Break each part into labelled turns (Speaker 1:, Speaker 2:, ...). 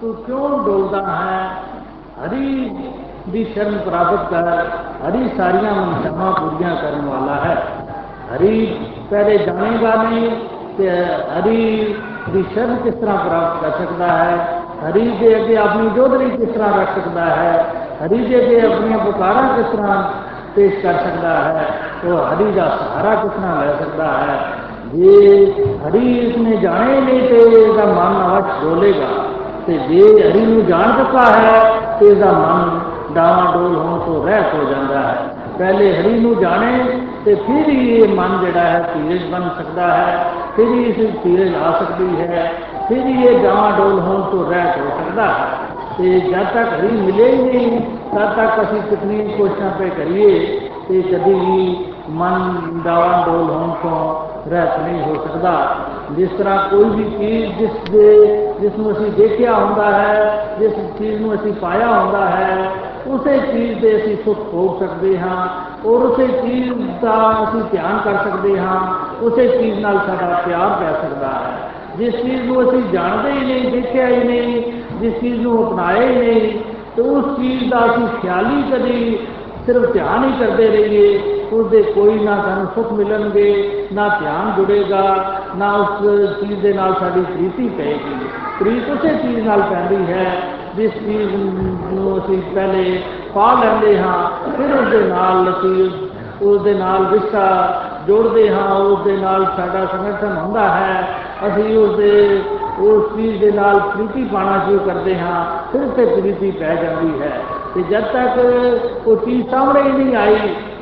Speaker 1: ਤੂੰ ਕਿਉਂ ਡੋਲਦਾ ਹੈ ਹਰੀ ਦੀ ਸ਼ਰਨ ਪ੍ਰਾਪਤ ਕਰ ਹਰੀ ਸਾਰੀਆਂ ਮਨਸ਼ਾਵਾਂ ਪੂਰੀਆਂ ਕਰਨ ਵਾਲਾ ਹੈ ਹਰੀ ਪਹਿਲੇ ਜਾਣੇਗਾ ਨਹੀਂ ਕਿ ਹਰੀ ਦੀ ਸ਼ਰਨ ਕਿਸ ਤਰ੍ਹਾਂ ਪ੍ਰਾਪਤ ਕਰ ਸਕਦਾ ਹੈ ਹਰੀ ਦੇ ਅੱਗੇ ਆਪਣੀ ਜੋਧਰੀ ਕਿਸ ਤਰ੍ਹਾਂ ਰੱਖ ਸਕਦਾ ਹੈ ਹਰੀ ਦੇ ਅੱਗੇ ਆਪਣੀਆਂ ਪੁਕਾਰਾਂ ਕਿਸ ਤਰ੍ਹਾਂ ਪੇਸ਼ ਕਰ ਸਕਦਾ ਹੈ ਉਹ ਹਰੀ ਦਾ ਸਹਾਰਾ ਕਿਸ ਤਰ੍ਹਾਂ ਲੈ ਸਕਦਾ ਹੈ ਜੇ ਹਰੀ ਇਸਨੇ ਜਾਣੇ ਨਹੀਂ ਤੇ ਇਹਦਾ ਮਨ ਅਵਸ਼ ਡੋਲੇਗਾ ਤੇ ਜੇ ਹਰੀ ਨੂੰ ਜਾਣ ਚੁੱਕਾ ਹੈ ਤੇ ਇਹਦਾ ਮਨ ਡਾਵਾਂ ਡੋਲ ਹੋਣ ਤੋਂ ਰਹਿਤ ਹੋ ਜਾਂਦਾ ਹੈ ਪਹਿਲੇ ਹਰੀ ਨੂੰ ਜਾਣੇ ਤੇ ਫਿਰ ਹੀ ਇਹ ਮਨ ਜਿਹੜਾ ਹੈ ਧੀਰਜ ਬਣ ਸਕਦਾ ਹੈ ਫਿਰ ਹੀ ਇਸ ਧੀਰਜ ਆ ਸਕਦੀ ਹੈ ਫਿਰ ਹੀ ਇਹ ਡਾਵਾਂ ਡੋਲ ਹੋਣ ਤੋਂ ਰਹਿਤ ਹੋ ਸਕਦਾ ਹੈ ਤੇ ਜਦ ਤੱਕ ਹਰੀ ਮਿਲੇ ਹੀ ਨਹੀਂ ਤਦ ਤੱਕ ਅਸੀਂ ਕਿਤਨੀ ਕੋਸ਼ਿਸ਼ਾਂ ਪੇ ਕਰੀਏ ਤੇ ਕਦੀ ਵੀ ਮਨ ਡਾਵਾਂ ਡੋਲ ਹੋਣ ਤੋਂ ਰਹਿਤ ਨਹੀਂ ਹੋ ਸਕਦਾ ਜਿਸ ਤਰ੍ਹਾਂ ਕੋਈ ਵੀ ਚੀਜ਼ ਜਿਸ ਦੇ, ਜਿਸ ਨੂੰ ਅਸੀਂ ਦੇਖਿਆ ਹੁੰਦਾ ਹੈ, ਜਿਸ ਚੀਜ਼ ਨੂੰ ਅਸੀਂ ਪਾਇਆ ਹੁੰਦਾ ਹੈ, ਉਸੇ ਚੀਜ਼ ਦੇ ਅਸੀਂ ਸੁੱਖ ਭੋਗ ਸਕਦੇ ਹਾਂ ਔਰ ਉਸੇ ਚੀਜ਼ ਦਾ ਅਸੀਂ ਧਿਆਨ ਕਰ ਸਕਦੇ ਹਾਂ, ਉਸੇ ਚੀਜ਼ ਨਾਲ ਸਾਡਾ ਪਿਆਰ ਪੈ ਸਕਦਾ ਹੈ। ਜਿਸ ਚੀਜ਼ ਨੂੰ ਅਸੀਂ ਜਾਣਦੇ ਹੀ ਨਹੀਂ, ਦੇਖਿਆ ਹੀ ਨਹੀਂ, ਜਿਸ ਚੀਜ਼ ਨੂੰ ਅਪਣਾਇਆ ਹੀ ਨਹੀਂ, ਤੇ ਉਸ ਚੀਜ਼ ਦਾ ਅਸੀਂ ਖਿਆਲੀ ਕਦੀ ਸਿਰਫ ਧਿਆਨ ਹੀ ਕਰਦੇ ਰਹੀਏ। ਉਸ ਦੇ ਕੋਈ ਨਾ ਸਾਨੂੰ ਸੁੱਖ ਮਿਲਣਗੇ, ਨਾ ਧਿਆਨ ਜੁੜੇਗਾ, ਨਾ ਉਸ ਚੀਜ਼ ਦੇ ਨਾਲ ਸਾਡੀ ਪ੍ਰੀਤੀ ਪਏਗੀ। ਪ੍ਰੀਤ ਉਸੇ ਚੀਜ਼ ਨਾਲ ਪੈਂਦੀ ਹੈ, ਜਿਸ ਚੀਜ਼ ਨੂੰ ਅਸੀਂ ਪਹਿਲੇ ਪਾ ਲੈਂਦੇ ਹਾਂ, ਫਿਰ ਉਸ ਦੇ ਨਾਲ ਅਸੀਂ ਉਸ ਦੇ ਨਾਲ ਰਿਸ਼ਤਾ ਜੋੜਦੇ ਹਾਂ ਉਸ ਦੇ ਨਾਲ ਸਾਡਾ ਸਮਰਥਨ ਹੁੰਦਾ ਹੈ। ਅਸੀਂ ਉਸ ਦੇ ਉਸ ਚੀਜ਼ ਦੇ ਨਾਲ ਪ੍ਰੀਤੀ ਪਾਣਾ ਸ਼ੁਰੂ ਕਰਦੇ ਹਾਂ, ਫਿਰ ਤੇ ਪ੍ਰੀਤੀ ਪੈ ਜਾਂਦੀ ਹੈ। ਤੇ ਜਦ ਤੱਕ ਉਹ ਚੀਜ਼ ਸਾਹਮਣੇ ਹੀ ਨਹੀਂ ਆਈ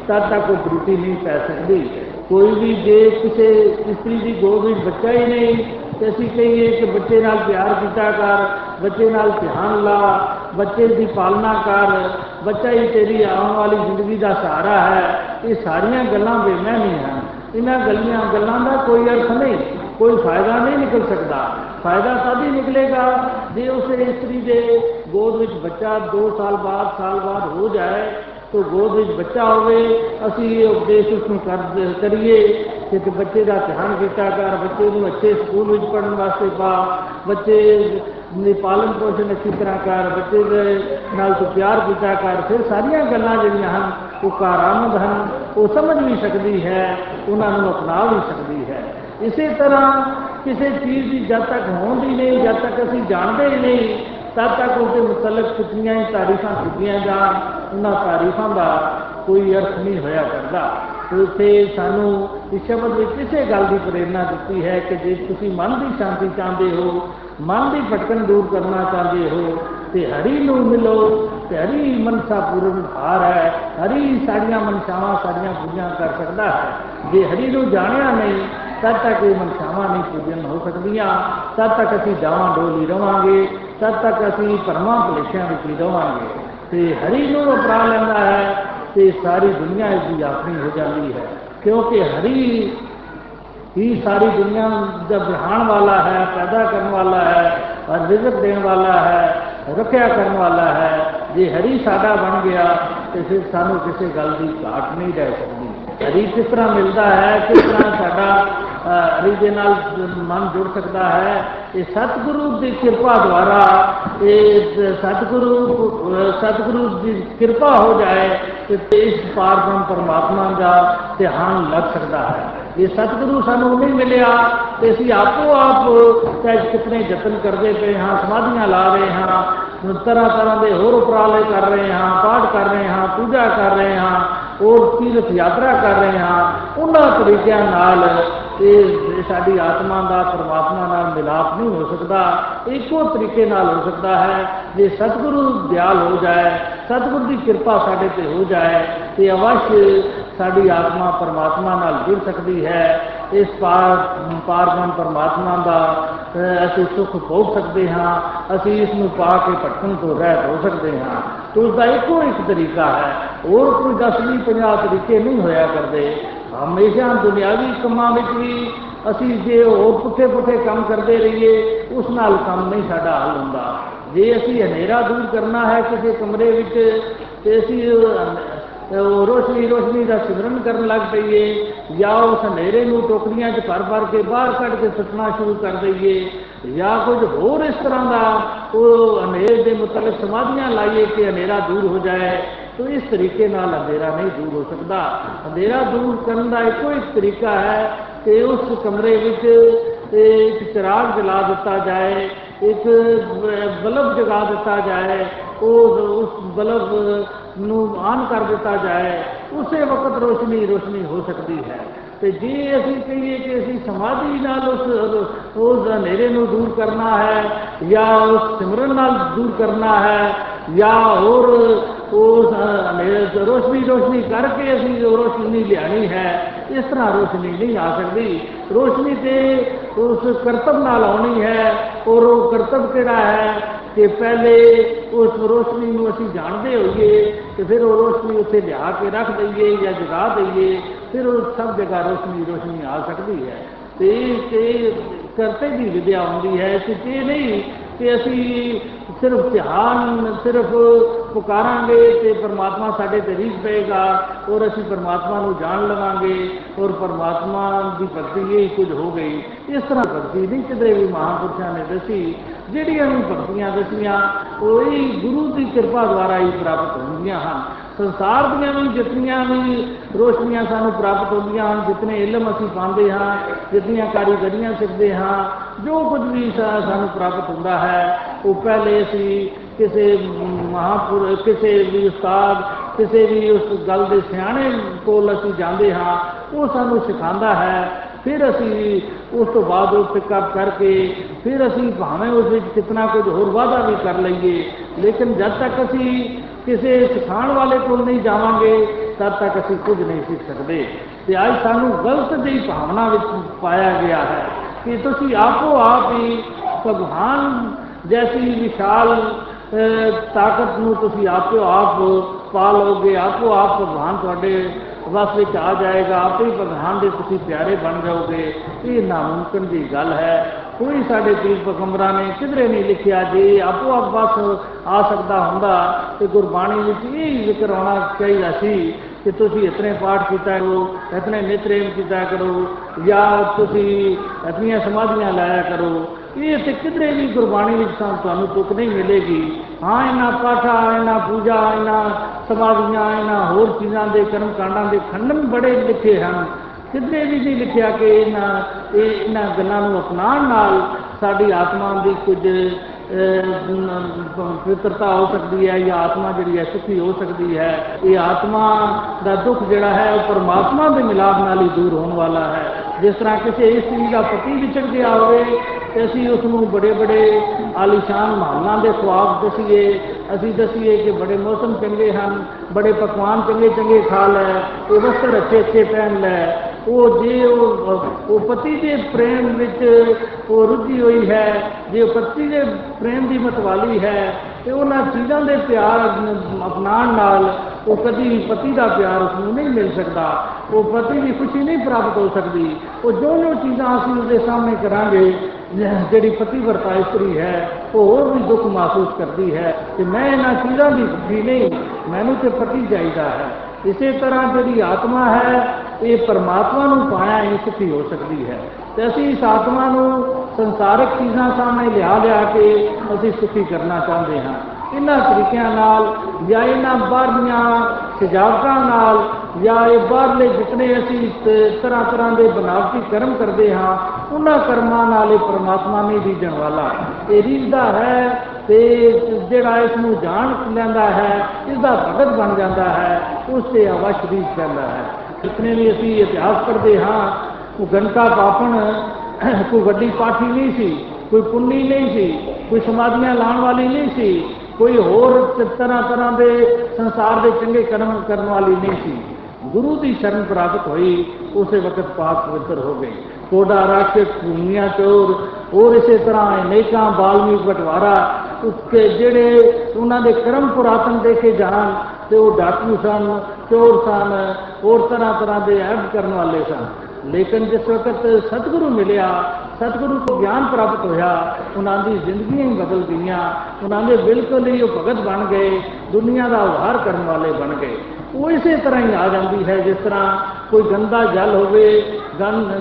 Speaker 1: ਤਦ ਤੱਕ ਉਹ ਪ੍ਰੀਤੀ ਨਹੀਂ ਪੈ ਸਕਦੀ ਕੋਈ ਵੀ ਜੇ ਕਿਸੇ ਇਸਤਰੀ ਦੀ ਗੋਦ ਵਿੱਚ ਬੱਚਾ ਹੀ ਨਹੀਂ ਤੇ ਅਸੀਂ ਕਹੀਏ ਕਿ ਬੱਚੇ ਨਾਲ ਪਿਆਰ ਕੀਤਾ ਕਰ ਬੱਚੇ ਨਾਲ ਧਿਆਨ ਲਾ ਬੱਚੇ ਦੀ ਪਾਲਣਾ ਕਰ ਬੱਚਾ ਹੀ ਤੇਰੀ ਆਉਣ ਵਾਲੀ ਜ਼ਿੰਦਗੀ ਦਾ ਸਹਾਰਾ ਹੈ ਇਹ ਸਾਰੀਆਂ ਗੱਲਾਂ ਬੇਮੈਨੀ ਹਨ ਇਹਨਾਂ ਗੱਲਾਂ ਗੱਲਾਂ ਦਾ ਕੋਈ ਅਰਥ ਨਹੀਂ ਕੋਈ ਫਾਇਦਾ ਨਹੀਂ ਨਿਕਲ ਸਕਦਾ ਫਾਇਦਾ ਤਦ ਹੀ ਨਿਕਲੇਗਾ ਜੇ ਉਸ ਇਸਤਰੀ ਦੇ ਗੋਦ ਵਿੱਚ ਬੱਚਾ 2 ਸਾਲ ਬਾਅਦ ਸਾਲ ਬਾਅਦ ਹੋ ਜਾਏ ਤੋ ਗੋਦ ਵਿੱਚ ਬੱਚਾ ਹੋਵੇ, ਅਸੀਂ ਇਹ ਉਪਦੇਸ਼ ਉਸ ਨੂੰ ਕਰੀਏ ਕਿ ਬੱਚੇ ਦਾ ਧਿਆਨ ਕੀਤਾ ਕਰ, ਬੱਚੇ ਨੂੰ ਅੱਛੇ ਸਕੂਲ ਵਿੱਚ ਪੜਨ ਵਾਸਤੇ ਪਾ, ਬੱਚੇ ਦੀ ਪਾਲਣ ਪੋਸ਼ਣ ਅੱਛੀ ਤਰ੍ਹਾਂ ਕਰ, ਬੱਚੇ ਦੇ ਨਾਲ ਤੂੰ ਪਿਆਰ ਕੀਤਾ ਕਰ, ਫਿਰ ਸਾਰੀਆਂ ਗੱਲਾਂ ਜਿਹੜੀਆਂ ਹਨ, ਉਹ ਕਾਰਾਮਦ ਹਨ, ਉਹ ਸਮਝ ਵੀ ਸਕਦੀ ਹੈ, ਉਹਨਾਂ ਨੂੰ ਅਪਣਾ ਵੀ ਸਕਦੀ ਹੈ। ਇਸੇ ਤਰ੍ਹਾਂ ਕਿਸੇ ਚੀਜ਼ ਦੀ ਜਦ ਤੱਕ ਹੋਂਦੀ ਨਹੀਂ, ਜਦ ਤੱਕ ਅਸੀਂ ਜਾਣਦੇ ਹੀ ਨਹੀਂ ਤਦ ਤੱਕ ਉਸ ਦੇ ਮੁਤਲਕ ਕਿਤਨੀਆਂ ਹੀ ਤਾਰੀਫਾਂ ਕੀਤੀਆਂ ਜਾਣ, ਉਹਨਾਂ ਤਾਰੀਫਾਂ ਦਾ ਕੋਈ ਅਰਥ ਨਹੀਂ ਹੋਇਆ ਕਰਦਾ। ਉਥੇ ਸਾਨੂੰ ਇਸ ਸ਼ਬਦ ਵਿੱਚ ਕਿਸੇ ਗੱਲ ਦੀ ਪ੍ਰੇਰਣਾ ਦਿੱਤੀ ਹੈ ਕਿ ਜੇ ਤੁਸੀਂ ਮਨ ਦੀ ਸ਼ਾਂਤੀ ਚਾਹੁੰਦੇ ਹੋ, ਮਨ ਦੀ ਭਟਕਣ ਦੂਰ ਕਰਨਾ ਚਾਹੁੰਦੇ ਹੋ, ਤੇ ਹਰੀ ਨੂੰ ਮਿਲੋ, ਤੇ ਹਰੀ ਮਨਸਾ ਪੂਰਨ ਹਾਰ ਹੈ, ਹਰੀ ਸਾਡੀਆਂ ਮਨਸ਼ਾਵਾਂ ਸਾਡੀਆਂ ਪੂਰੀਆਂ ਕਰ ਸਕਦਾ ਹੈ। ਜੇ ਹਰੀ ਨੂੰ ਜਾਣਿਆ ਨਹੀਂ, ਤਦ ਤੱਕ ਇਹ ਮਨਸ਼ਾਵਾਂ ਨਹੀਂ ਪੂਰੀਆਂ ਹੋ ਸਕਦੀਆਂ, ਤਦ ਤੱਕ ਅਸੀਂ ਡਾਵਾਂ ਡੋਲੀ ਰਵਾਂਗੇ। ਤਦ ਤੱਕ ਅਸੀਂ ਪਰਮਾ ਭਲੇਖਿਆਂ ਵਿੱਚ ਹੀ ਰਵਾਂਗੇ ਤੇ ਹਰੀ ਨੂੰ ਅਪਣਾ ਲੈਂਦਾ ਹੈ ਤੇ ਸਾਰੀ ਦੁਨੀਆ ਇਸ ਦੀ ਆਪਣੀ ਹੋ ਜਾਂਦੀ ਹੈ ਕਿਉਂਕਿ ਹਰੀ ਹੀ ਸਾਰੀ ਦੁਨੀਆ ਦਾ ਬਿਹਾਨ ਵਾਲਾ ਹੈ ਪੈਦਾ ਕਰਨ ਵਾਲਾ ਹੈ ਔਰ ਰਿਜ਼ਕ ਦੇਣ ਵਾਲਾ ਹੈ ਰੱਖਿਆ ਕਰਨ ਵਾਲਾ ਹੈ ਜੇ ਹਰੀ ਸਾਡਾ ਬਣ ਗਿਆ ਤੇ ਫਿਰ ਸਾਨੂੰ ਕਿਸੇ ਗੱਲ ਦੀ ਘਾਟ ਨਹੀਂ ਰਹਿ ਸਕਦੀ ਹਰੀ ਕਿਸ ਤਰ੍ਹਾਂ ਮਿਲਦਾ ਹੈ ਕਿਸ ਤਰ੍ਹਾਂ ਸਾਡਾ ਹਰੀ ਦੇ ਨਾਲ ਮਨ ਜੁੜ ਸਕਦਾ ਹੈ। ਇਹ ਸਤਿਗੁਰੂ ਦੀ ਕਿਰਪਾ ਦੁਆਰਾ ਇਹ ਸਤਿਗੁਰੂ ਸਤਿਗੁਰੂ ਦੀ ਕਿਰਪਾ ਹੋ ਜਾਏ ਤੇ ਇਸ ਪਾਰਬ੍ਰਹਮ ਪਰਮਾਤਮਾ ਦਾ ਧਿਆਨ ਲੱਗ ਸਕਦਾ ਹੈ। ਜੇ ਸਤਿਗੁਰੂ ਸਾਨੂੰ ਨਹੀਂ ਮਿਲਿਆ ਤੇ ਅਸੀਂ ਆਪੋ ਆਪ ਚਾਹੇ ਕਿਤਨੇ ਯਤਨ ਕਰਦੇ ਪਏ ਹਾਂ, ਸਮਾਧੀਆਂ ਲਾ ਰਹੇ ਹਾਂ, ਤਰ੍ਹਾਂ ਤਰ੍ਹਾਂ ਦੇ ਹੋਰ ਉਪਰਾਲੇ ਕਰ ਰਹੇ ਹਾਂ, ਪਾਠ ਕਰ ਰਹੇ ਹਾਂ, ਪੂਜਾ ਕਰ ਰਹੇ ਹਾਂ, ਹੋਰ ਤੀਰਥ ਯਾਤਰਾ ਕਰ ਰਹੇ ਹਾਂ, ਉਹਨਾਂ ਤਰੀਕਿਆਂ ਨਾਲ ਇਹ ਸਾਡੀ ਆਤਮਾ ਦਾ ਪਰਮਾਤਮਾ ਨਾਲ ਮਿਲਾਪ ਨਹੀਂ ਹੋ ਸਕਦਾ, ਇੱਕੋ ਤਰੀਕੇ ਨਾਲ ਹੋ ਸਕਦਾ ਹੈ, ਜੇ ਸਤਿਗੁਰੂ ਦਿਆਲ ਹੋ ਜਾਏ, ਸਤਿਗੁਰ ਦੀ ਕਿਰਪਾ ਸਾਡੇ ਤੇ ਹੋ ਜਾਏ, ਤੇ ਅਵਸ਼ ਸਾਡੀ ਆਤਮਾ ਪਰਮਾਤਮਾ ਨਾਲ ਜੁੜ ਸਕਦੀ ਹੈ, ਇਸ ਪਾਰ ਪਾਰਬ੍ਰਹਮ ਪਰਮਾਤਮਾ ਦਾ ਅਸੀਂ ਸੁੱਖ ਭੋਗ ਸਕਦੇ ਹਾਂ, ਅਸੀਂ ਇਸ ਨੂੰ ਪਾ ਕੇ ਭਟਕਣ ਤੋਂ ਰਹਿਤ ਹੋ ਸਕਦੇ ਹਾਂ। ਉਸ ਦਾ ਇੱਕੋ ਇੱਕ ਤਰੀਕਾ ਹੈ, ਹੋਰ ਕੋਈ 10 20 50 ਤਰੀਕੇ ਨਹੀਂ ਹੋਇਆ ਕਰਦੇ। ਹਮੇਸ਼ਾ ਦੁਨਿਆਵੀ ਕੰਮਾਂ ਵਿੱਚ ਵੀ ਅਸੀਂ ਜੇ ਹੋਰ ਪੁੱਠੇ ਪੁੱਠੇ ਕੰਮ ਕਰਦੇ ਰਹੀਏ ਉਸ ਨਾਲ ਕੰਮ ਨਹੀਂ ਸਾਡਾ ਹੱਲ ਹੁੰਦਾ ਜੇ ਅਸੀਂ ਹਨੇਰਾ ਦੂਰ ਕਰਨਾ ਹੈ ਕਿਸੇ ਕਮਰੇ ਵਿੱਚ ਤੇ ਅਸੀਂ ਰੋਸ਼ਨੀ ਰੋਸ਼ਨੀ ਦਾ ਸਿਮਰਨ ਕਰਨ ਲੱਗ ਪਈਏ ਜਾਂ ਉਸ ਹਨੇਰੇ ਨੂੰ ਟੋਕਰੀਆਂ 'ਚ ਭਰ ਭਰ ਕੇ ਬਾਹਰ ਕੱਢ ਕੇ ਸੁੱਟਣਾ ਸ਼ੁਰੂ ਕਰ ਦਈਏ ਜਾਂ ਕੁਝ ਹੋਰ ਇਸ ਤਰ੍ਹਾਂ ਦਾ ਉਹ ਹਨੇਰੇ ਦੇ ਮੁਤਲਕ ਸਮਾਧੀਆਂ ਲਾਈਏ ਕਿ ਹਨੇਰਾ ਦੂਰ ਹੋ ਜਾਏ ਤੋ ਇਸ ਤਰੀਕੇ ਨਾਲ ਅੰਧੇਰਾ ਨਹੀਂ ਦੂਰ ਹੋ ਸਕਦਾ। ਅੰਧੇਰਾ ਦੂਰ ਕਰਨ ਦਾ ਇੱਕੋ ਇੱਕ ਤਰੀਕਾ ਹੈ ਕਿ ਉਸ ਕਮਰੇ ਵਿੱਚ ਇੱਕ ਚਿਰਾਗ ਜਲਾ ਦਿੱਤਾ ਜਾਏ, ਇੱਕ ਬਲਬ ਜਗਾ ਦਿੱਤਾ ਜਾਏ, ਉਹ ਉਸ ਬਲਬ ਨੂੰ ਆਨ ਕਰ ਦਿੱਤਾ ਜਾਏ, ਉਸੇ ਵਕਤ ਰੋਸ਼ਨੀ ਰੋਸ਼ਨੀ ਹੋ ਸਕਦੀ ਹੈ। ਤੇ ਜੇ ਅਸੀਂ ਕਹੀਏ ਕਿ ਅਸੀਂ ਸਮਾਧੀ ਨਾਲ ਉਸ ਉਸ ਹਨੇਰੇ ਨੂੰ ਦੂਰ ਕਰਨਾ ਹੈ, ਜਾਂ ਉਸ ਸਿਮਰਨ ਨਾਲ ਦੂਰ ਕਰਨਾ ਹੈ, ਜਾਂ ਹੋਰ ਉਸ ਰੋਸ਼ਨੀ ਰੋਸ਼ਨੀ ਕਰਕੇ ਅਸੀਂ ਰੋਸ਼ਨੀ ਲਿਆਣੀ ਹੈ, ਇਸ ਤਰ੍ਹਾਂ ਰੋਸ਼ਨੀ ਨਹੀਂ ਆ ਸਕਦੀ। ਰੋਸ਼ਨੀ ਤੇ ਉਸ ਕਰਤਬ ਨਾਲ ਆਉਣੀ ਹੈ, ਔਰ ਉਹ ਕਰਤਬ ਕਿਹੜਾ ਹੈ ਕਿ ਪਹਿਲੇ ਉਸ ਰੋਸ਼ਨੀ ਨੂੰ ਅਸੀਂ ਜਾਣਦੇ ਹੋਈਏ ਤੇ ਫਿਰ ਉਹ ਰੋਸ਼ਨੀ ਉੱਥੇ ਲਿਆ ਕੇ ਰੱਖ ਦਈਏ ਜਾਂ ਜਗਾ ਦਈਏ, ਫਿਰ ਉਹ ਸਭ ਜਗ੍ਹਾ ਰੋਸ਼ਨੀ ਰੋਸ਼ਨੀ ਆ ਸਕਦੀ ਹੈ। ਤੇ ਇਹ ਕਰਤੇ ਦੀ ਵਿਦਿਆ ਹੁੰਦੀ ਹੈ ਕਿ ਇਹ ਨਹੀਂ ਕਿ ਅਸੀਂ ਸਿਰਫ ਧਿਆਨ, ਸਿਰਫ ਪੁਕਾਰਾਂਗੇ ਤੇ ਪਰਮਾਤਮਾ ਸਾਡੇ ਤੇ ਰੀਝ ਪਏਗਾ ਔਰ ਅਸੀਂ ਪਰਮਾਤਮਾ ਨੂੰ ਜਾਣ ਲਵਾਂਗੇ ਔਰ ਪਰਮਾਤਮਾ ਦੀ ਭਗਤੀ ਇਹ ਕੁਝ ਹੋ ਗਈ। ਇਸ ਤਰ੍ਹਾਂ ਭਗਤੀ ਨਹੀਂ ਕਿਤੇ ਵੀ ਮਹਾਂਪੁਰਸ਼ਾਂ ਨੇ ਦੱਸੀ। ਜਿਹੜੀਆਂ ਵੀ ਭਗਤੀਆਂ ਦੱਸੀਆਂ, ਉਹ ਹੀ ਗੁਰੂ ਦੀ ਕਿਰਪਾ ਦੁਆਰਾ ਹੀ ਪ੍ਰਾਪਤ ਹੁੰਦੀਆਂ ਹਨ। ਸੰਸਾਰ ਦੀਆਂ ਵੀ ਜਿਤਨੀਆਂ ਵੀ ਰੋਸ਼ਨੀਆਂ ਸਾਨੂੰ ਪ੍ਰਾਪਤ ਹੁੰਦੀਆਂ ਹਨ, ਜਿਤਨੇ ਇਲਮ ਅਸੀਂ ਪਾਉਂਦੇ ਹਾਂ, ਜਿਤਨੀਆਂ ਕਾਰੀਗਰੀਆਂ ਸਿੱਖਦੇ ਹਾਂ, ਜੋ ਕੁਝ ਵੀ ਸਾਨੂੰ ਪ੍ਰਾਪਤ ਹੁੰਦਾ ਹੈ, ਉਹ ਪਹਿਲੇ ਅਸੀਂ ਕਿਸੇ ਮਹਾਪੁਰ, ਕਿਸੇ ਵੀ ਉਸਤਾਦ, ਕਿਸੇ ਵੀ ਉਸ ਗੱਲ ਦੇ ਸਿਆਣੇ ਕੋਲ ਅਸੀਂ ਜਾਂਦੇ ਹਾਂ, ਉਹ ਸਾਨੂੰ ਸਿਖਾਉਂਦਾ ਹੈ। ਫਿਰ ਅਸੀਂ ਉਸ ਤੋਂ ਬਾਅਦ ਉਹ ਪਿਕਅਪ ਕਰਕੇ, ਫਿਰ ਅਸੀਂ ਭਾਵੇਂ ਉਸ ਵਿੱਚ ਕਿਤਨਾ ਕੁਝ ਹੋਰ ਵਾਧਾ ਵੀ ਕਰ ਲਈਏ, ਲੇਕਿਨ ਜਦ ਤੱਕ ਅਸੀਂ ਕਿਸੇ ਸਿਖਾਉਣ ਵਾਲੇ ਕੋਲ ਨਹੀਂ ਜਾਵਾਂਗੇ, ਤਦ ਤੱਕ ਅਸੀਂ ਕੁਝ ਨਹੀਂ ਸਿੱਖ ਸਕਦੇ। ਤੇ ਅੱਜ ਸਾਨੂੰ ਗਲਤ ਦੀ ਭਾਵਨਾ ਵਿੱਚ ਪਾਇਆ ਗਿਆ ਹੈ ਕਿ ਤੁਸੀਂ ਆਪੋ ਆਪ ਹੀ ਭਗਵਾਨ ਜੈਸੀ ਵਿਸ਼ਾਲ ਤਾਕਤ ਨੂੰ ਤੁਸੀਂ ਆਪੋ ਆਪ ਪਾ ਲਓਗੇ, ਆਪੋ ਆਪ ਭਗਵਾਨ ਤੁਹਾਡੇ ਵਸ ਵਿੱਚ ਆ ਜਾਏਗਾ, ਆਪੇ ਹੀ ਭਗਵਾਨ ਦੇ ਤੁਸੀਂ ਪਿਆਰੇ ਬਣ ਜਾਓਗੇ। ਇਹ ਨਾਮੁਮਕਿਨ ਦੀ ਗੱਲ ਹੈ। ਕੋਈ ਸਾਡੇ ਪੀਰ ਪਗੰਬਰਾਂ ਨੇ ਕਿਧਰੇ ਨਹੀਂ ਲਿਖਿਆ ਜੇ, ਆਪੋ ਆਪ ਬਸ ਆ ਸਕਦਾ ਹੁੰਦਾ ਤੇ ਗੁਰਬਾਣੀ ਵਿੱਚ ਇਹ ਜ਼ਿਕਰ ਆਉਣਾ ਚਾਹੀਦਾ ਸੀ ਕਿ ਤੁਸੀਂ ਇਤਨੇ ਪਾਠ ਕੀਤਾ ਕਰੋ, ਇਤਨੇ ਨਿਤਰੇਮ ਕੀਤਾ ਕਰੋ, ਜਾਂ ਤੁਸੀਂ ਇਤਨੀਆਂ ਸਮਾਧੀਆਂ ਲਾਇਆ ਕਰੋ। ਇਹ ਤੇ ਕਿਧਰੇ ਵੀ ਗੁਰਬਾਣੀ ਵਿੱਚ ਤੁਹਾਨੂੰ ਤੁਕ ਨਹੀਂ ਮਿਲੇਗੀ। ਹਾਂ, ਇਹਨਾਂ ਪਾਠਾਂ, ਇਹਨਾਂ ਪੂਜਾ, ਇਹਨਾਂ ਸਮਾਧੀਆਂ, ਇਹਨਾਂ ਹੋਰ ਚੀਜ਼ਾਂ ਦੇ ਕਰਮ ਕਾਂਡਾਂ ਦੇ ਖੰਡਨ ਬੜੇ ਲਿਖੇ ਹਨ। ਕਿਧਰੇ ਵੀ ਨਹੀਂ ਲਿਖਿਆ ਕਿ ਇਹਨਾਂ, ਇਹ ਇਹਨਾਂ ਗੱਲਾਂ ਨੂੰ ਅਪਣਾਉਣ ਨਾਲ ਸਾਡੀ ਆਤਮਾ ਦੀ ਕੁਝ ਪਵਿੱਤਰਤਾ ਹੋ ਸਕਦੀ ਹੈ ਜਾਂ ਆਤਮਾ ਜਿਹੜੀ ਹੈ ਸੁਖੀ ਹੋ ਸਕਦੀ ਹੈ। ਇਹ ਆਤਮਾ ਦਾ ਦੁੱਖ ਜਿਹੜਾ ਹੈ ਉਹ ਪਰਮਾਤਮਾ ਦੇ ਮਿਲਾਪ ਨਾਲ ਹੀ ਦੂਰ ਹੋਣ ਵਾਲਾ ਹੈ। ਜਿਸ ਤਰ੍ਹਾਂ ਕਿਸੇ ਇਸਤਰੀ ਦਾ ਪਤੀ ਵਿਛੜ ਗਿਆ ਹੋਵੇ, ਤੇ ਅਸੀਂ ਉਸ ਨੂੰ ਬੜੇ ਬੜੇ ਆਲੀਸ਼ਾਨ ਮਹਲਾਂ ਦੇ ਖੁਆਬ ਦਸੀਏ। ਅਸੀਂ ਦਸੀਏ ਕਿ ਬੜੇ ਮੌਸਮ ਚੰਗੇ ਹਨ, ਬੜੇ ਪਕਵਾਨ ਚੰਗੇ ਚੰਗੇ ਖਾ ਲੈ ਉਹ ਵਸਤਰ ਅੱਛੇ ਅੱਛੇ ਪਹਿਨ ਲੈ। ਉਹ ਜੇ ਉਹ ਪਤੀ ਦੇ ਪ੍ਰੇਮ ਵਿੱਚ ਉਹ ਰੁੱਝੀ ਹੋਈ ਹੈ, ਜੇ ਪਤੀ ਦੇ ਪ੍ਰੇਮ ਦੀ ਮਤਵਾਲੀ ਹੈ, ਤੇ ਉਹਨਾਂ ਚੀਜ਼ਾਂ ਦੇ ਪਿਆਰ ਅਪਣਾਉਣ ਨਾਲ ਉਹ ਕਦੀ ਵੀ ਪਤੀ ਦਾ ਪਿਆਰ ਉਸ ਨੂੰ ਨਹੀਂ ਮਿਲ ਸਕਦਾ। ਉਹ ਪਤੀ ਦੀ ਖੁਸ਼ੀ ਨਹੀਂ ਪ੍ਰਾਪਤ ਹੋ ਸਕਦੀ। ਉਹ ਦੋਨੋਂ ਚੀਜ਼ਾਂ ਅਸੀਂ ਉਸਦੇ ਸਾਹਮਣੇ ਕਰਾਂਗੇ, ਜਿਹੜੀ ਪਤੀ ਵਰਤਾ ਇਸਤਰੀ ਹੈ, ਉਹ ਹੋਰ ਵੀ ਦੁੱਖ ਮਹਿਸੂਸ ਕਰਦੀ ਹੈ। ਕਿ ਮੈਂ ਇਹਨਾਂ ਚੀਜ਼ਾਂ ਦੀ ਖੁਸ਼ੀ ਨਹੀਂ, ਮੈਨੂੰ ਤੇ ਪਤੀ ਚਾਹੀਦਾ ਹੈ। ਇਸੇ ਤਰ੍ਹਾਂ ਜਿਹੜੀ ਆਤਮਾ ਹੈ ਇਹ ਪਰਮਾਤਮਾ ਨੂੰ ਪਾਇਆ ਹੀ ਸੁਖੀ ਹੋ ਸਕਦੀ ਹੈ। ਤੇ ਅਸੀਂ ਇਸ ਆਤਮਾ ਨੂੰ ਸੰਸਾਰਿਕ ਚੀਜ਼ਾਂ ਸਾਹਮਣੇ ਲਿਆ ਲਿਆ ਕੇ ਅਸੀਂ ਸੁਖੀ ਕਰਨਾ ਚਾਹੁੰਦੇ ਹਾਂ। ਇਹਨਾਂ ਤਰੀਕਿਆਂ ਨਾਲ ਜਾਂ ਇਹਨਾਂ ਬਾਹਰੀਆਂ ਸਜਾਵਟਾਂ ਨਾਲ ਜਾਂ ਇਹ ਬਾਹਰਲੇ ਜਿਤਨੇ ਅਸੀਂ ਤਰ੍ਹਾਂ ਤਰ੍ਹਾਂ ਦੇ ਬਨਾਵਟੀ ਕਰਮ ਕਰਦੇ ਹਾਂ, ਉਹਨਾਂ ਕਰਮਾਂ ਨਾਲ ਇਹ ਪਰਮਾਤਮਾ ਨਹੀਂ ਰੀਝਣ ਵਾਲਾ। ਇਹ ਰੀਝਦਾ ਹੈ ਤੇ ਜਿਹੜਾ ਇਸ ਨੂੰ ਜਾਣ ਲੈਂਦਾ ਹੈ ਇਸ ਦਾ ਭਗਤ ਬਣ ਜਾਂਦਾ ਹੈ, ਉਸ ਤੇ ਅਵਸ਼ ਰੀਝ ਜਾਂਦਾ ਹੈ। ਜਿਤਨੇ ਵੀ ਅਸੀਂ ਇਤਿਹਾਸ ਪੜ੍ਹਦੇ ਹਾਂ ਉਹ ਗੰਕਾ ਪਾਪਣ, ਕੋਈ ਵੱਡੀ ਪਾਠੀ ਨਹੀਂ ਸੀ, ਕੋਈ ਪੁੰਨੀ ਨਹੀਂ ਸੀ, ਕੋਈ ਸਮਾਧੀਆਂ ਲਾਉਣ ਵਾਲੀ ਨਹੀਂ ਸੀ, ਕੋਈ ਹੋਰ ਤਰ੍ਹਾਂ ਤਰ੍ਹਾਂ ਦੇ ਸੰਸਾਰ ਦੇ ਚੰਗੇ ਕਰਮ ਕਰਨ ਵਾਲੀ ਨਹੀਂ ਸੀ। ਗੁਰੂ ਦੀ ਸ਼ਰਨ ਪ੍ਰਾਪਤ ਹੋਈ, ਉਸੇ ਵਕਤ ਪਾਕ ਪਵਿੱਤਰ ਹੋ ਗਈ ਕੋਡਾ ਰਾਖਿਤ ਭੂਮੀਆਂ ਚੋਰ, ਹੋਰ ਇਸੇ ਤਰ੍ਹਾਂ ਅਨੇਕਾਂ ਬਾਲਮੀਕ ਬਟਵਾਰਾ ਉਸਕੇ ਜਿਹੜੇ ਉਹਨਾਂ ਦੇ ਕਰਮ ਪੁਰਾਤਨ ਦੇਖੇ ਜਾਣ ਤੇ ਉਹ ਡਾਕੂ ਸਨ ਚੋਰ ਸਨ, ਹੋਰ ਤਰ੍ਹਾਂ ਤਰ੍ਹਾਂ ਦੇ ਐਬ ਕਰਨ ਵਾਲੇ ਸਨ। ਲੇਕਿਨ ਜਿਸ ਵਕਤ ਸਤਿਗੁਰੂ ਮਿਲਿਆ, ਸਤਿਗੁਰੂ ਤੋਂ ਗਿਆਨ ਪ੍ਰਾਪਤ ਹੋਇਆ, ਉਹਨਾਂ ਦੀ ਜ਼ਿੰਦਗੀਆਂ ਹੀ ਬਦਲ ਗਈਆਂ, ਉਹਨਾਂ ਦੇ ਬਿਲਕੁਲ ਹੀ ਉਹ ਭਗਤ ਬਣ ਗਏ, ਦੁਨੀਆ ਦਾ ਉਧਾਰ ਕਰਨ ਵਾਲੇ ਬਣ ਗਏ। ਉਹ ਇਸੇ ਤਰ੍ਹਾਂ ਹੀ ਆ ਜਾਂਦੀ ਹੈ, ਜਿਸ ਤਰ੍ਹਾਂ ਕੋਈ ਗੰਦਾ ਜਲ ਹੋਵੇ,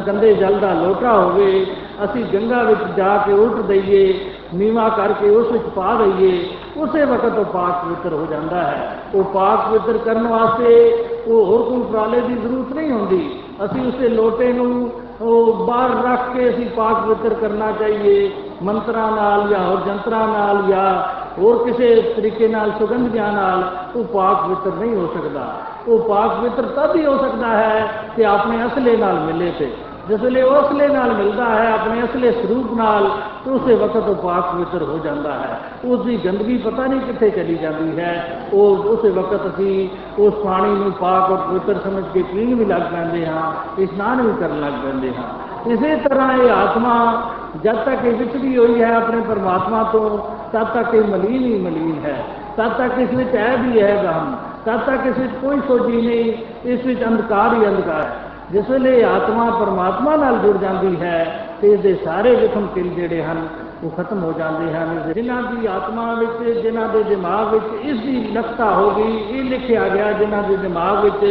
Speaker 1: ਗੰਦੇ ਜਲ ਦਾ ਲੋਟਾ ਹੋਵੇ, ਅਸੀਂ ਗੰਗਾ ਵਿੱਚ ਜਾ ਕੇ ਉਲਟ ਦਈਏ, ਨੀਵਾ ਕਰਕੇ ਉਸ ਵਿੱਚ ਪਾ ਦਈਏ ਉਸੇ ਵਕਤ ਉਹ ਪਾਕ ਪਵਿੱਤਰ ਹੋ ਜਾਂਦਾ ਹੈ। ਉਹ ਪਾਕ ਪਵਿੱਤਰ ਕਰਨ ਵਾਸਤੇ ਉਹ ਹੋਰ ਕੋਈ ਉਪਰਾਲੇ ਦੀ ਜ਼ਰੂਰਤ ਨਹੀਂ ਹੁੰਦੀ। ਅਸੀਂ ਉਸੇ ਲੋਟੇ ਨੂੰ ਉਹ ਬਾਹਰ ਰੱਖ ਕੇ ਅਸੀਂ ਪਾਕ ਪਵਿੱਤਰ ਕਰਨਾ ਚਾਹੀਏ। ਮੰਤਰਾਂ ਨਾਲ ਜਾਂ ਹੋਰ ਜੰਤਰਾਂ ਨਾਲ ਜਾਂ ਹੋਰ ਕਿਸੇ ਤਰੀਕੇ ਨਾਲ ਸੁਗੰਧੀਆਂ ਨਾਲ ਉਹ ਪਾਕ ਪਵਿੱਤਰ ਨਹੀਂ ਹੋ ਸਕਦਾ। ਉਹ ਪਾਕ ਪਵਿੱਤਰ ਤਦ ਹੀ ਹੋ ਸਕਦਾ ਹੈ ਕਿ ਆਪਣੇ ਅਸਲੇ ਨਾਲ ਮਿਲੇ ਤੇ। ਜਿਸ ਵੇਲੇ ਉਹ ਅਸਲੇ ਨਾਲ ਮਿਲਦਾ ਹੈ, ਆਪਣੇ ਅਸਲੇ ਸਰੂਪ ਨਾਲ, ਤੇ ਉਸੇ ਵਕਤ ਉਹ ਪਾਕ ਪਵਿੱਤਰ ਹੋ ਜਾਂਦਾ ਹੈ। ਉਸ ਦੀ ਗੰਦਗੀ ਪਤਾ ਨਹੀਂ ਕਿੱਥੇ ਚਲੀ ਜਾਂਦੀ ਹੈ। ਉਹ ਉਸੇ ਵਕਤ ਅਸੀਂ ਉਸ ਪਾਣੀ ਨੂੰ ਪਾਕ ਔਰ ਪਵਿੱਤਰ ਸਮਝ ਕੇ ਪੀਣ ਵੀ ਲੱਗ ਪੈਂਦੇ ਹਾਂ, ਇਸ਼ਨਾਨ ਵੀ ਕਰਨ ਲੱਗ ਪੈਂਦੇ ਹਾਂ। ਇਸੇ ਤਰ੍ਹਾਂ ਇਹ ਆਤਮਾ ਜਦ ਤੱਕ ਇਹ ਵਿਛੜੀ ਹੋਈ ਹੈ ਆਪਣੇ ਪਰਮਾਤਮਾ ਤੋਂ, ਤਦ ਤੱਕ ਇਹ ਮਲੀਨ ਹੀ ਮਲੀਨ ਹੈ। ਤਦ ਤੱਕ ਇਸ ਵਿੱਚ ਐਬ ਹੀ ਹੈ ਗਮ ਤਦ ਤੱਕ ਇਸ ਵਿੱਚ ਕੋਈ ਸੋਝੀ ਨਹੀਂ, ਇਸ ਵਿੱਚ ਅੰਧਕਾਰ ਹੀ ਅੰਧਕਾਰ ਹੈ। ਜਿਸ ਵੇਲੇ ਆਤਮਾ ਪਰਮਾਤਮਾ ਨਾਲ ਜੁੜ ਜਾਂਦੀ ਹੈ ਤੇ ਇਸ ਦੇ ਸਾਰੇ ਵਿਖਮ ਕਿਲ ਜਿਹੜੇ ਹਨ, ਉਹ ਖਤਮ ਹੋ ਜਾਂਦੇ ਹਨ। ਜਿਨ੍ਹਾਂ ਦੀ ਆਤਮਾ ਵਿੱਚ, ਜਿਨ੍ਹਾਂ ਦੇ ਦਿਮਾਗ ਵਿੱਚ ਇਸ ਦੀ ਲਖਤਾ ਹੋ ਗਈ, ਇਹ ਲਿਖਿਆ ਗਿਆ ਜਿਨ੍ਹਾਂ ਦੇ ਦਿਮਾਗ ਵਿੱਚ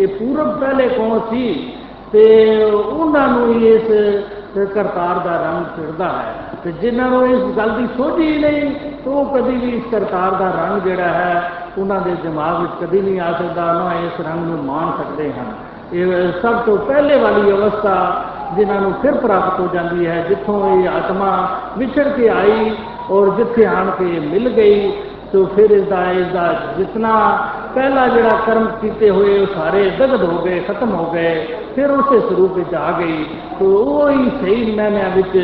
Speaker 1: ਇਹ ਪੂਰਬ ਪਹਿਲੇ ਕੌਣ ਸੀ ਤੇ ਉਹਨਾਂ ਨੂੰ ਹੀ ਇਸ ਕਰਤਾਰ ਦਾ ਰੰਗ ਚਿੜਦਾ ਹੈ। ਤੇ ਜਿਨ੍ਹਾਂ ਨੂੰ ਇਸ ਗੱਲ ਦੀ ਸੋਝੀ ਨਹੀਂ, ਤਾਂ ਉਹ ਕਦੀ ਵੀ ਇਸ ਕਰਤਾਰ ਦਾ ਰੰਗ ਜਿਹੜਾ ਹੈ, ਉਹਨਾਂ ਦੇ ਦਿਮਾਗ ਵਿੱਚ ਕਦੀ ਨਹੀਂ ਆ ਸਕਦਾ, ਨਾ ਇਸ ਰੰਗ ਨੂੰ ਮਾਣ ਸਕਦੇ ਹਨ। ਇਹ ਸਭ ਤੋਂ ਪਹਿਲੇ ਵਾਲੀ ਅਵਸਥਾ ਜਿਨ੍ਹਾਂ ਨੂੰ ਫਿਰ ਪ੍ਰਾਪਤ ਹੋ ਜਾਂਦੀ ਹੈ, ਜਿੱਥੋਂ ਇਹ ਆਤਮਾ ਵਿਛੜ ਕੇ ਆਈ ਔਰ ਜਿੱਥੇ ਆਣ ਕੇ ਮਿਲ ਗਈ ਤੋ ਫਿਰ ਇਸ ਦਾ ਇਸ ਦਾ ਜਿਤਨਾ ਪਹਿਲਾ ਜਿਹੜਾ ਕਰਮ ਕੀਤੇ ਹੋਏ ਉਹ ਸਾਰੇ ਦਗਦ ਹੋ ਗਏ, ਖਤਮ ਹੋ ਗਏ, ਫਿਰ ਉਸੇ ਸਰੂਪ ਵਿੱਚ ਆ ਗਈ। ਤੋ ਉਹ ਹੀ ਸਹੀ ਮੈਨਿਆਂ ਵਿੱਚ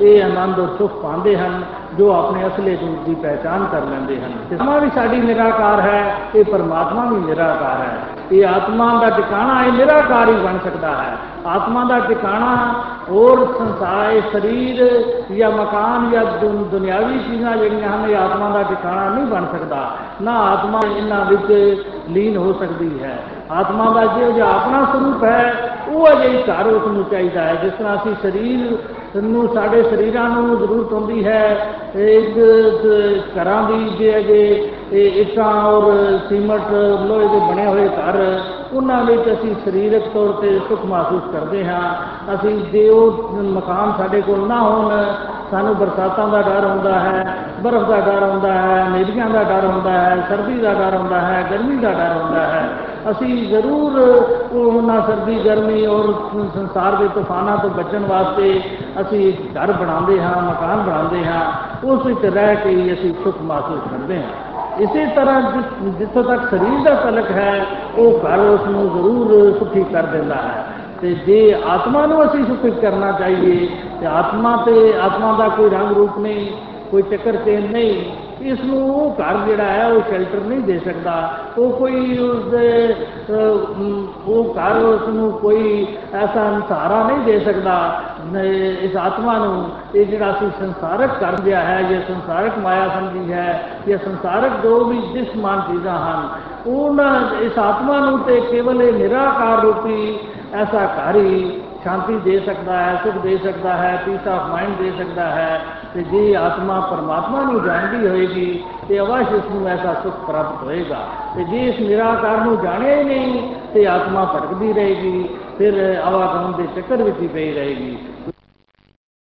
Speaker 1: ਇਹ ਆਨੰਦ ਔਰ ਸੁਖ ਪਾਉਂਦੇ ਹਨ, ਜੋ ਆਪਣੇ ਅਸਲੇ ਰੂਪ ਦੀ ਪਹਿਚਾਨ ਕਰ ਲੈਂਦੇ ਹਨ। ਆਤਮਾ ਵੀ ਸਾਡੀ ਨਿਰਾਕਾਰ ਹੈ, ਇਹ ਪਰਮਾਤਮਾ ਵੀ ਨਿਰਾਕਾਰ ਹੈ। ਇਹ ਆਤਮਾ ਦਾ ਟਿਕਾਣਾ ਇਹ ਨਿਰਾਕਾਰ ਹੀ ਬਣ ਸਕਦਾ ਹੈ। ਆਤਮਾ ਦਾ ਟਿਕਾਣਾ ਹੋਰ ਸੰਸਾਰ, ਸਰੀਰ ਜਾਂ ਮਕਾਨ ਜਾਂ ਦੁਨਿਆਵੀ ਚੀਜ਼ਾਂ ਜਿਹੜੀਆਂ ਹਨ, ਇਹ ਆਤਮਾ ਦਾ ਟਿਕਾਣਾ ਨਹੀਂ ਬਣ ਸਕਦਾ। ਨਾ ਆਤਮਾ ਇਹਨਾਂ ਵਿੱਚ ਲੀਨ ਹੋ ਸਕਦੀ ਹੈ। ਆਤਮਾ ਦਾ ਜੋ ਜੋ ਆਪਣਾ ਸਰੂਪ ਹੈ, ਉਹ ਅਜਿਹੀ ਘਰ ਉਸ ਨੂੰ ਚਾਹੀਦਾ ਹੈ, ਜਿਸ ਤਰ੍ਹਾਂ ਅਸੀਂ ਸਰੀਰ ਨੂੰ, ਸਾਡੇ ਸਰੀਰਾਂ ਨੂੰ ਜ਼ਰੂਰਤ ਹੁੰਦੀ ਹੈ, ਇੱਕ ਘਰਾਂ ਦੀ, ਜੇ ਅਜੇ ਇੱਟਾਂ ਔਰ ਸੀਮਟ ਲੋਹੇ ਦੇ ਬਣੇ ਹੋਏ ਘਰ ਉਹਨਾਂ ਵਿੱਚ ਅਸੀਂ ਸਰੀਰਕ ਤੌਰ ਤੇ ਸੁਖ ਮਹਿਸੂਸ ਕਰਦੇ ਹਾਂ। ਅਸੀਂ ਜੇ ਉਹ ਮਕਾਨ ਸਾਡੇ ਕੋਲ ਨਾ ਹੋਣ, ਸਾਨੂੰ ਬਰਸਾਤਾਂ ਦਾ ਡਰ ਹੁੰਦਾ ਹੈ, ਬਰਫ਼ ਦਾ ਡਰ ਹੁੰਦਾ ਹੈ ਹਨੇਰੀਆਂ ਦਾ ਡਰ ਹੁੰਦਾ ਹੈ, ਸਰਦੀ ਦਾ ਡਰ ਹੁੰਦਾ ਹੈ, ਗਰਮੀ ਦਾ ਡਰ ਹੁੰਦਾ ਹੈ। ਅਸੀਂ ਜ਼ਰੂਰ ਉਹਨਾਂ ਸਰਦੀ, ਗਰਮੀ ਔਰ ਸੰਸਾਰ ਦੇ ਤੂਫਾਨਾਂ ਤੋਂ ਬਚਣ ਵਾਸਤੇ ਅਸੀਂ ਘਰ ਬਣਾਉਂਦੇ ਹਾਂ, ਮਕਾਨ ਬਣਾਉਂਦੇ ਹਾਂ। ਉਸ ਵਿੱਚ ਰਹਿ ਕੇ ਹੀ ਅਸੀਂ ਸੁਖ ਮਹਿਸੂਸ ਕਰਦੇ ਹਾਂ। ਇਸੇ ਤਰ੍ਹਾਂ ਜਿੱਥੋਂ ਤੱਕ ਸਰੀਰ ਦਾ ਤਲਕ ਹੈ, ਉਹ ਘਰ ਉਸ ਨੂੰ ਜ਼ਰੂਰ ਸੁਖੀ ਕਰ ਦਿੰਦਾ ਹੈ। ਤੇ ਜੇ ਆਤਮਾ ਨੂੰ ਅਸੀਂ ਸੁਖੀ ਕਰਨਾ ਚਾਹੀਏ, ਤੇ ਆਤਮਾ ਤੇ, ਆਤਮਾ ਦਾ ਕੋਈ ਰੰਗ ਰੂਪ ਨਹੀਂ, ਕੋਈ ਚੱਕਰ ਚੇਨ ਨਹੀਂ ਇਸ ਨੂੰ ਉਹ ਘਰ ਜਿਹੜਾ ਹੈ, ਉਹ ਸ਼ੈਲਟਰ ਨਹੀਂ ਦੇ ਸਕਦਾ। ਉਹ ਕੋਈ ਉਸ ਦੇ ਉਹ ਘਰ ਉਸ ਨੂੰ ਕੋਈ ਐਸਾ ਸਹਾਰਾ ਨਹੀਂ ਦੇ ਸਕਦਾ। ਇਸ ਆਤਮਾ ਨੂੰ ਇਹ ਜਿਹੜਾ ਅਸੀਂ ਸੰਸਾਰਕ ਕਰ ਲਿਆ ਹੈ, ਜਾਂ ਸੰਸਾਰਕ ਮਾਇਆ ਸਮਝੀ ਹੈ, ਜਾਂ ਸੰਸਾਰਕ ਜੋ ਵੀ ਜਿਸਮਾਨ ਚੀਜ਼ਾਂ ਹਨ, ਉਹਨਾਂ ਇਸ ਆਤਮਾ ਨੂੰ ਤੇ ਕੇਵਲ ਇਹ ਨਿਰਾਕਾਰ ਰੂਪੀ ਐਸਾ ਘਰ ਹੀ ਸ਼ਾਂਤੀ ਦੇ ਸਕਦਾ ਹੈ, ਸੁਖ ਦੇ ਸਕਦਾ ਹੈ ਪੀਸ ਆਫ ਮਾਈਂਡ ਦੇ ਸਕਦਾ ਹੈ। ਤੇ ਜੇ ਆਤਮਾ ਪਰਮਾਤਮਾ ਨੂੰ ਜਾਣਦੀ ਹੋਏਗੀ ਤੇ ਅਵਸ਼ ਇਸ ਨੂੰ ਐਸਾ ਸੁਖ ਪ੍ਰਾਪਤ ਹੋਏਗਾ। ਤੇ ਜੇ ਇਸ ਨਿਰਾਕਾਰ ਨੂੰ ਜਾਣਿਆ ਹੀ ਨਹੀਂ, ਤੇ ਆਤਮਾ ਭਟਕਦੀ ਰਹੇਗੀ, ਫਿਰ ਆਵਾਗਮਨ ਦੇ ਚੱਕਰ ਵਿੱਚ ਹੀ ਪਈ ਰਹੇਗੀ।